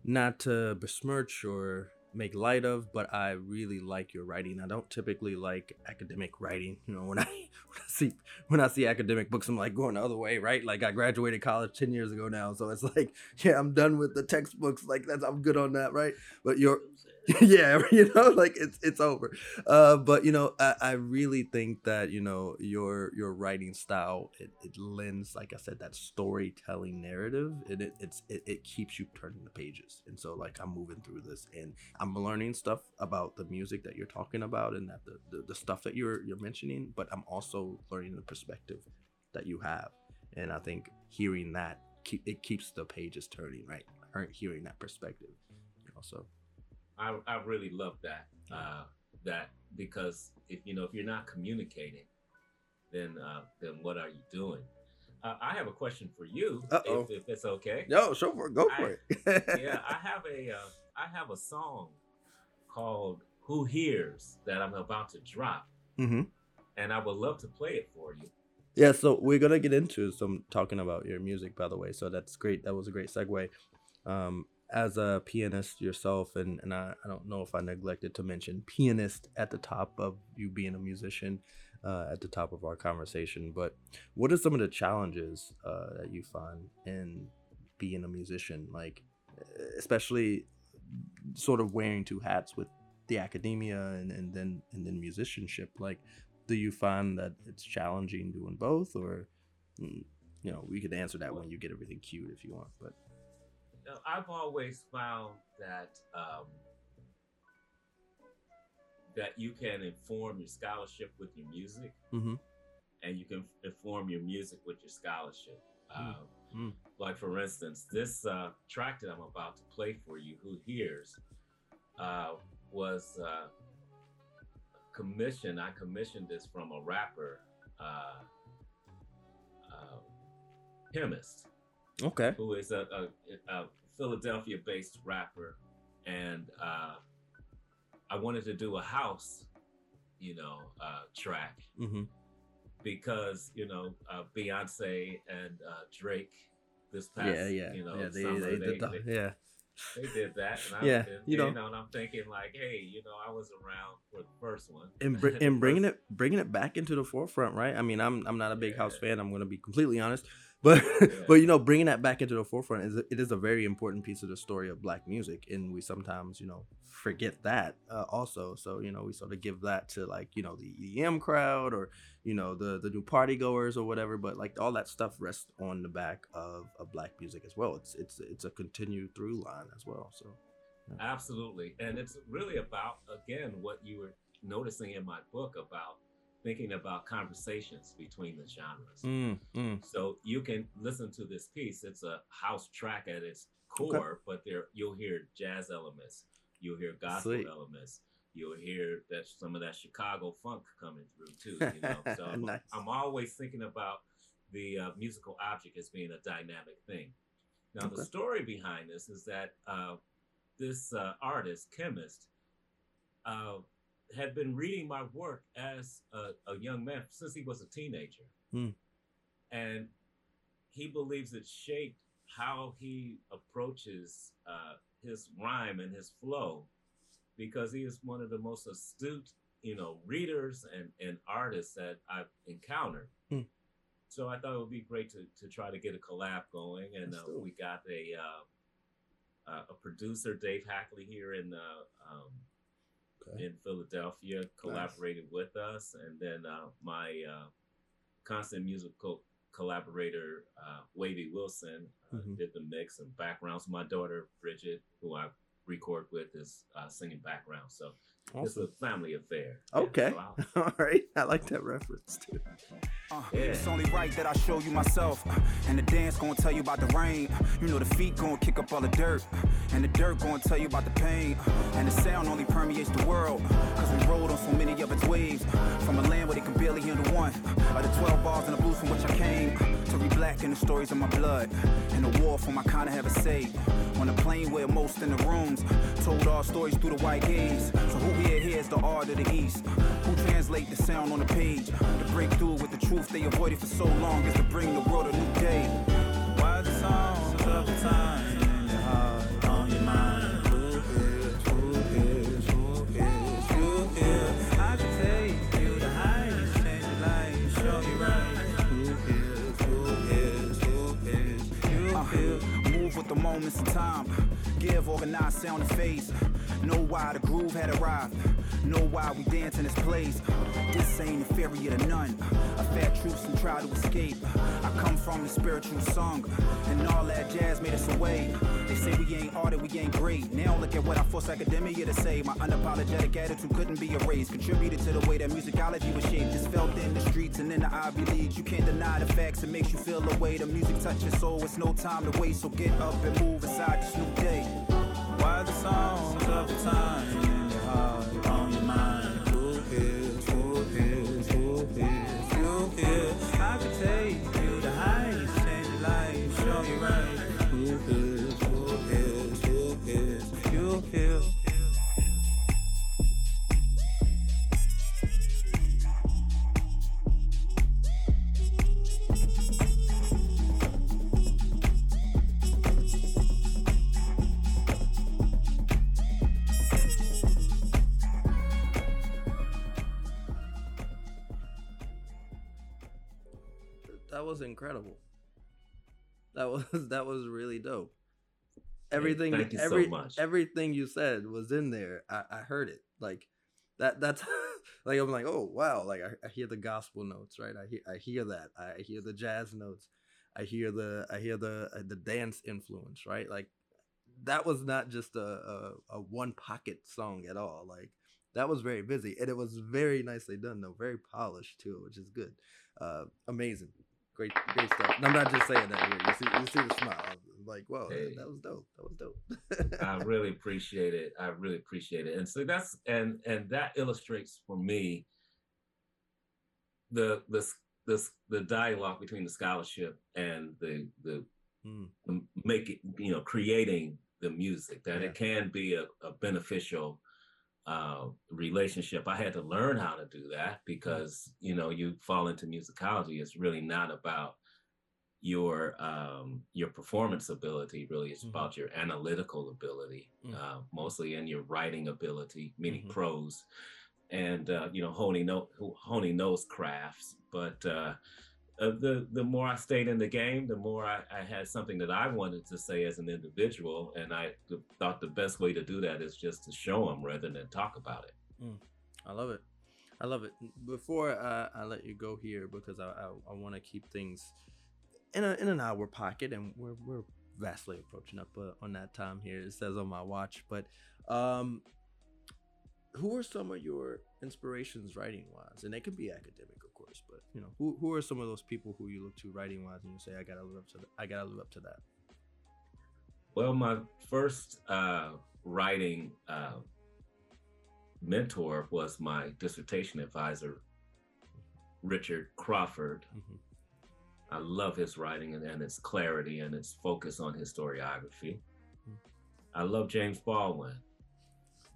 not to besmirch or make light of, but I really like your writing. I don't typically like academic writing. You know, when I when I see when I see academic books, I'm like going the other way, right? Like I graduated college ten years ago now, so it's like, yeah, I'm done with the textbooks. Like that's I'm good on that, right? But your yeah, you know, like it's it's over. Uh, but you know, I, I really think that you know your your writing style it, it lends, like I said, that storytelling narrative. and it it's it, it keeps you turning the pages, and so like I'm moving through this, and I'm learning stuff about the music that you're talking about, and that the, the the stuff that you're you're mentioning. But I'm also learning the perspective that you have, and I think hearing that keep it keeps the pages turning, right? Hearing that perspective, you know. I, I really love that. Uh, that because if you know if you're not communicating, then uh, then what are you doing? Uh, I have a question for you, if, if, it's okay. No, sure, for, go for I, it. yeah, I have a uh, I have a song called "Who Hears" that I'm about to drop, mm-hmm. and I would love to play it for you. Yeah, so we're gonna get into some talking about your music, by the way. So that's great. That was a great segue. Um, as a pianist yourself, and, and I, I don't know if I neglected to mention pianist at the top of you being a musician uh, at the top of our conversation, but what are some of the challenges uh, that you find in being a musician? Like, especially sort of wearing two hats with the academia and, and then and then musicianship. Like, do you find that it's challenging doing both, or mm, you know, we could answer that when you get everything cued if you want, but. I've always found that um, that you can inform your scholarship with your music, mm-hmm. and you can inform your music with your scholarship. mm-hmm. Like for instance, this uh, track that I'm about to play for you, "Who Hears," uh, was uh, commissioned. I commissioned this from a rapper, uh, uh, chemist Okay. Who is a, a, a Philadelphia based rapper. And uh, I wanted to do a house, you know, uh, track mm-hmm. because, you know, uh, Beyonce and uh, Drake this past, yeah, yeah, you know, yeah, they, summer, they, they, did the, they, yeah. They did that, and I, yeah, and, you know, you know, and I'm thinking like, hey, you know, I was around for the first one, and, br- and bringing it, bringing it back into the forefront, right? I mean, I'm, I'm not a big yeah. house fan. I'm going to be completely honest, but yeah. but you know bringing that back into the forefront is it is a very important piece of the story of black music and we sometimes you know forget that uh, also so you know we sort of give that to like you know the EDM crowd or you know the the new party goers or whatever but like all that stuff rests on the back of, of black music as well it's it's it's a continued through line as well so yeah. absolutely and it's really about again what you were noticing in my book about thinking about conversations between the genres. Mm, mm. So you can listen to this piece. It's a house track at its core, okay. but there you'll hear jazz elements, you'll hear gospel Sweet. elements, you'll hear that some of that Chicago funk coming through too. You know, so nice. I'm, I'm, always thinking about the uh, musical object as being a dynamic thing. Now, okay. the story behind this is that uh, this uh, artist, chemist, uh, had been reading my work as a, a young man since he was a teenager. Hmm. And he believes it shaped how he approaches uh, his rhyme and his flow because he is one of the most astute, you know, readers and, and artists that I've encountered. Hmm. so I thought it would be great to to try to get a collab going, and uh, we got a uh, uh, a producer, Dave Hackley, here in uh, um, Okay. in Philadelphia, collaborated with us, and then uh, my uh, constant musical collaborator, uh, Wavy Wilson, uh, Mhm. did the mix and backgrounds. My daughter Bridget, who I record with, is uh, singing background. So it's a family affair. Yeah, Okay. so All right. I like that reference too. Uh, Yeah. It's only right that I show you myself. uh, And the dance gonna tell you about the rain. Uh, you know the feet gonna kick up all the dirt. Uh, and the dirt gonna tell you about the pain. Uh, and the sound only permeates the world. Cause we rode on so many of its waves. From a land where they could barely handle one. Of the 12 bars and the blues from which I came. To black in the stories of my blood. And the war from I kinda have a say. On the plane where most in the rooms told our stories through the white gaze. So who here hears the art of the East? Who translate the sound on the page? To break through with the truth they avoided for so long is to bring the world moments of time. Give organized sound and face. Know why the groove had arrived. Know why we dance in this place. Fairy of the nun. A fat truce and try to escape. I come from the spiritual song. And all that jazz made us away. They say we ain't arted, we ain't great. Now look at what I forced academia to say. My unapologetic attitude couldn't be erased. Contributed to the way that musicology was shaped. Just felt in the streets and in the Ivy Leagues. You can't deny the facts. It makes you feel the way the music touches soul. It's no time to waste. So get up and move inside this new day. Why the songs of the time incredible. That was that was really dope. Everything thank you so every much. everything you said was in there. I, I heard it. Like that that's like I'm like, oh wow, like I, I hear the gospel notes, right? I hear I hear that. I hear the jazz notes. I hear the I hear the uh, the dance influence, right? Like that was not just a, a, a one pocket song at all. Like that was very busy and it was very nicely done though, very polished too, which is good. Uh, amazing, great, great stuff. And I'm not just saying that here. You see, you see the smile. I'm like, whoa, Hey. that, that was dope. That was dope. I really appreciate it. I really appreciate it. And so that's and and that illustrates for me the the the the dialogue between the scholarship and the the, Mm. the make it you know creating the music that Yeah. it can be a, a beneficial uh, relationship. I had to learn how to do that because you know you fall into musicology. It's really not about your um your performance ability really it's Mhm. about your analytical ability Mm. uh mostly in your writing ability meaning Mhm. prose and uh you know honing no honing those crafts but uh the the more I stayed in the game, the more I, I had something that I wanted to say as an individual, and I th- thought the best way to do that is just to show them rather than talk about it. I love it. I love it. Before uh, I let you go here, because I I, I want to keep things in a in an hour pocket, and we're we're vastly approaching up uh, on that time here. It says on my watch, but um, who are some of your inspirations writing wise? And they could be academic, you know, who who are some of those people who you look to writing wise, and you say, I gotta live up to that. I gotta live up to that. Well, my first uh, writing uh, mentor was my dissertation advisor, Richard Crawford. Mhm. I love his writing and, and its clarity and its focus on historiography. Mm. I love James Baldwin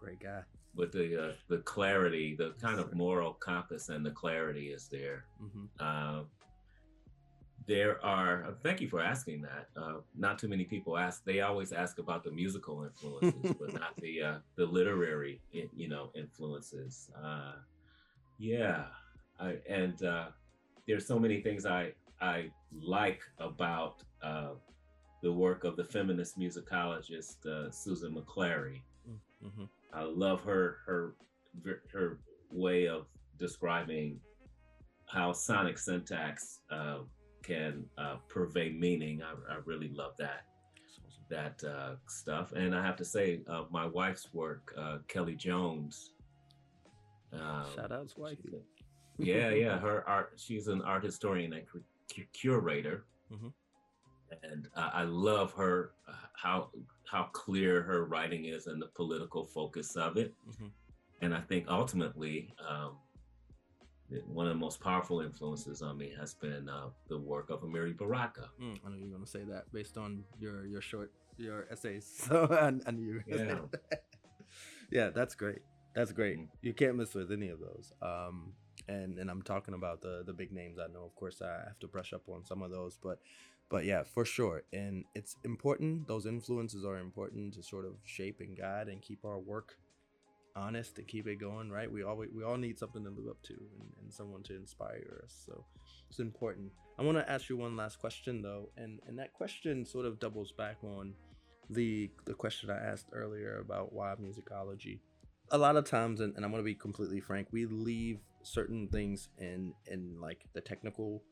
Great guy. With the uh, the clarity, the kind of moral compass and the clarity is there. hmm Uh, there are. uh, Thank you for asking that. Uh, not too many people ask. They always ask about the musical influences, but not the uh, the literary, you know, influences. Uh, yeah, I, and uh, there's so many things I I like about uh, the work of the feminist musicologist uh, Susan McClary. Mm-hmm. I love her her her way of describing how sonic syntax uh, can uh, purvey meaning. I, I, really love that that uh, stuff. And I have to say, uh, my wife's work, uh, Kellie Jones. Um, Shout out to wife. yeah, yeah. Her art. She's an art historian and curator. Mm-hmm. And I love her uh, how how clear her writing is and the political focus of it. Mm-hmm. And I think ultimately, um, one of the most powerful influences on me has been uh, the work of Amiri Baraka. Mm, I know you're going to say that based on your your short your essays. So I knew you yeah. Yeah, that's great. That's great. Mm. You can't miss with any of those. Um, and and I'm talking about the the big names. I know, of course, I have to brush up on some of those, but but yeah, for sure. And it's important. Those influences are important to sort of shape and guide and keep our work honest and keep it going right we all we all need something to live up to and, and someone to inspire us so it's important i want to ask you one last question though and and that question sort of doubles back on the the question i asked earlier about why musicology a lot of times and, and i'm going to be completely frank we leave certain things in in like the technical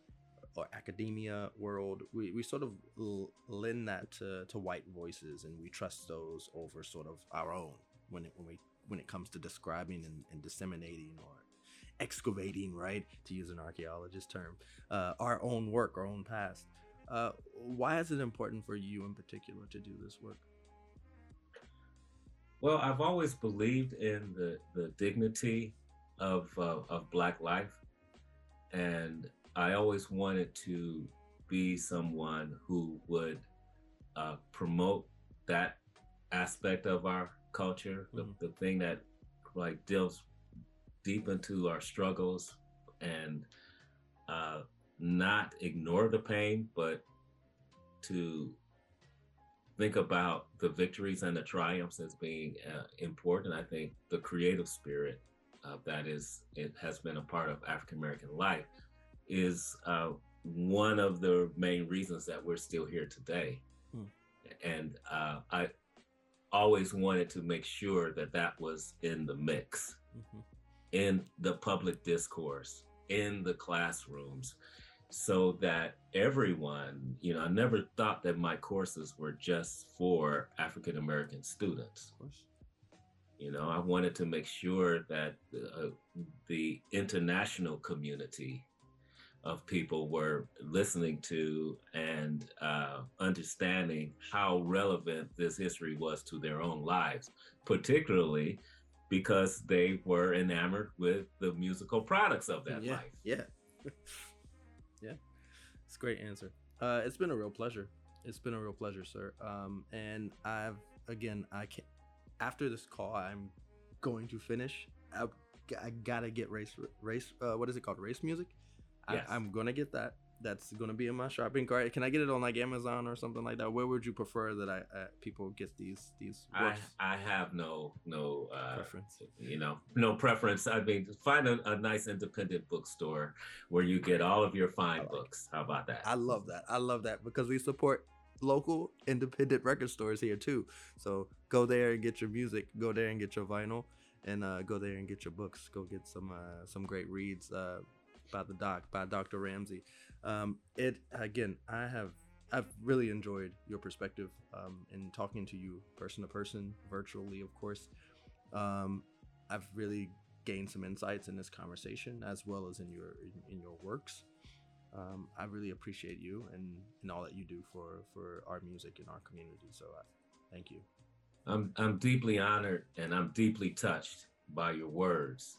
or academia world we, we sort of lend that to, to white voices and we trust those over sort of our own when it, when we when it comes to describing and, and disseminating or excavating, right, to use an archaeologist term, uh, our own work, our own past. Uh, why is it important for you in particular to do this work? Well, I've always believed in the, the dignity of, uh, of Black life. And I always wanted to be someone who would uh, promote that aspect of our culture, the, mm-hmm. the thing that like delves deep into our struggles and uh, not ignore the pain, but to think about the victories and the triumphs as being uh, important. I think the creative spirit uh, that is it has been a part of African American life is uh, one of the main reasons that we're still here today. Hmm. And uh, I always wanted to make sure that that was in the mix, mm-hmm. in the public discourse, in the classrooms, so that everyone, you know, I never thought that my courses were just for African American students. Of course. You know, I wanted to make sure that uh, the international community of people were listening to and uh, understanding how relevant this history was to their own lives, particularly because they were enamored with the musical products of that yeah, life. Yeah. yeah. It's a great answer. Uh, it's been a real pleasure. It's been a real pleasure, sir. Um, and I've, again, I can't, after this call, I'm going to finish. I, I gotta get race, race, uh, what is it called? Race music? Yes. I, am gonna get that. That's gonna be in my shopping cart. Can I get it on like Amazon or something like that? Where would you prefer that I uh, people get these these? Works? I I have no no uh, preference. You know, no preference. I mean, find a, a nice independent bookstore where you get all of your fine like books. It. How about that? I love that. I love that because we support local independent record stores here too. So go there and get your music. Go there and get your vinyl, and uh, go there and get your books. Go get some uh, some great reads. Uh, by the doc by Dr. Ramsey. Um, it again, I have I've really enjoyed your perspective um, in talking to you person to person, virtually, of course. Um, I've really gained some insights in this conversation as well as in your in, in your works. Um, I really appreciate you and, and all that you do for for our music and our community. So, uh, thank you. I'm I'm deeply honored and I'm deeply touched by your words.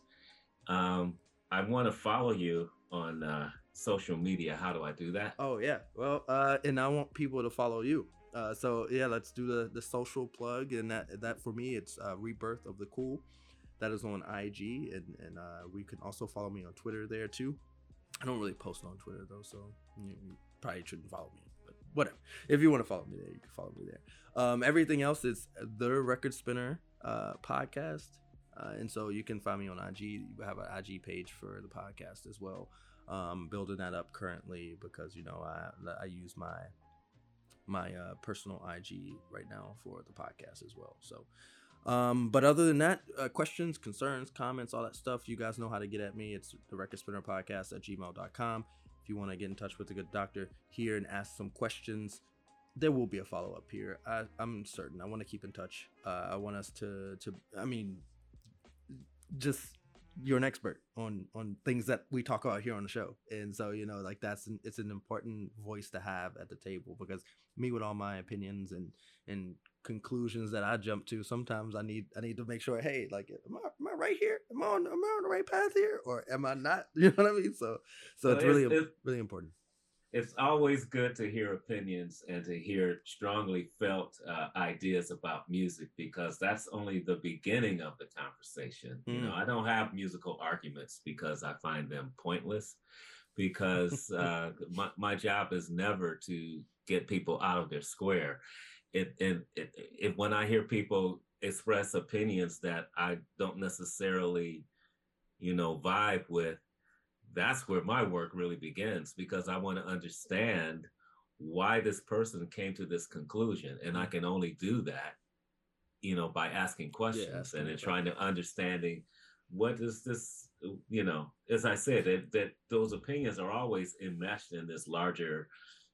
Um, I want to follow you on uh, social media. How do I do that? Oh yeah, well, uh, and I want people to follow you. Uh, so yeah, let's do the the social plug, and that that for me, it's uh, Rebirth of the Cool. That is on IG, and and uh, we can also follow me on Twitter there too. I don't really post on Twitter though, so you, you probably shouldn't follow me. But whatever. If you want to follow me there, you can follow me there. Um, everything else is the Record Spinner uh, podcast. Uh, and so you can find me on IG. You have an IG page for the podcast as well. um, building that up currently because you know I I use my my uh, personal IG right now for the podcast as well. So, um, but other than that, uh, questions, concerns, comments, all that stuff, you guys know how to get at me. It's the record spinner podcast at gmail.com. If you want to get in touch with the good doctor here and ask some questions, there will be a follow up here. I, I'm certain. I want to keep in touch. Uh, I want us to to. I mean, just you're an expert on on things that we talk about here on the show, and so you know, like that's an, it's an important voice to have at the table because me with all my opinions and and conclusions that I jump to, sometimes I need I need to make sure, hey, like, am I, am I right here? Am I on am I on the right path here, or am I not? You know what I mean? So so So it's really it's- it's- really important. It's always good to hear opinions and to hear strongly felt uh, ideas about music because that's only the beginning of the conversation. You know, I don't have musical arguments because I find them pointless. Because uh, my my job is never to get people out of their square. It and it, it, when I hear people express opinions that I don't necessarily, you know, vibe with, that's where my work really begins because I want to understand why this person came to this conclusion. And I can only do that, you know, by asking questions asking and then trying to understanding what is this, you know, as I said, that, that those opinions are always enmeshed in this larger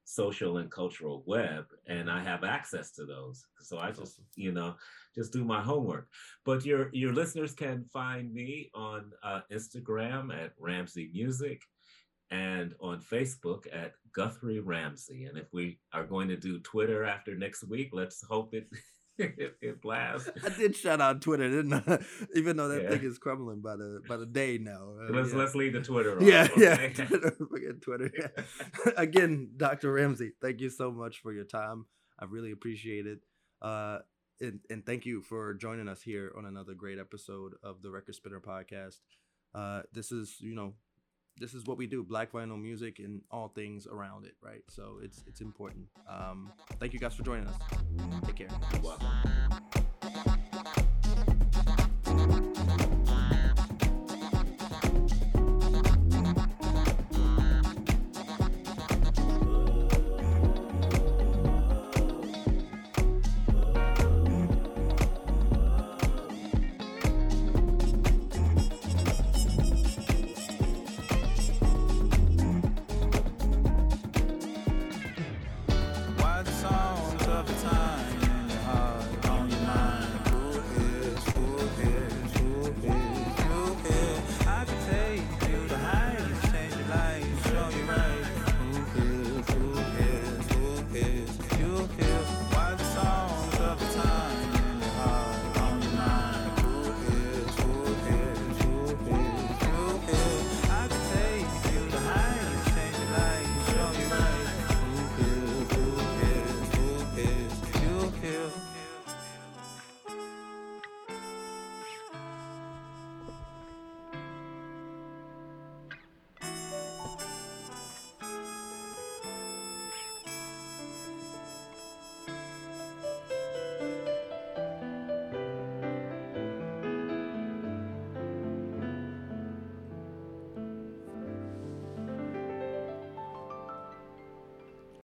social and cultural web and i have access to those. So i just you know just do my homework. But your your listeners can find me on uh, Instagram at Ramsey Music and on Facebook at Guthrie Ramsey. And if we are going to do Twitter after next week, let's hope it it, it blasts. I did shout out Twitter, didn't I? Even though that Yeah. thing is crumbling by the by the day now. Uh, Let's yeah. let's leave the Twitter. yeah, yeah. okay? Twitter, forget Twitter. yeah. Again, Dr. Ramsey, thank you so much for your time. I really appreciate it. Uh, and, and thank you for joining us here on another great episode of the Record Spinner podcast. Uh, this is, you know, this is what we do: black vinyl music and all things around it, right? So it's it's important. Um, thank you guys for joining us. Take care.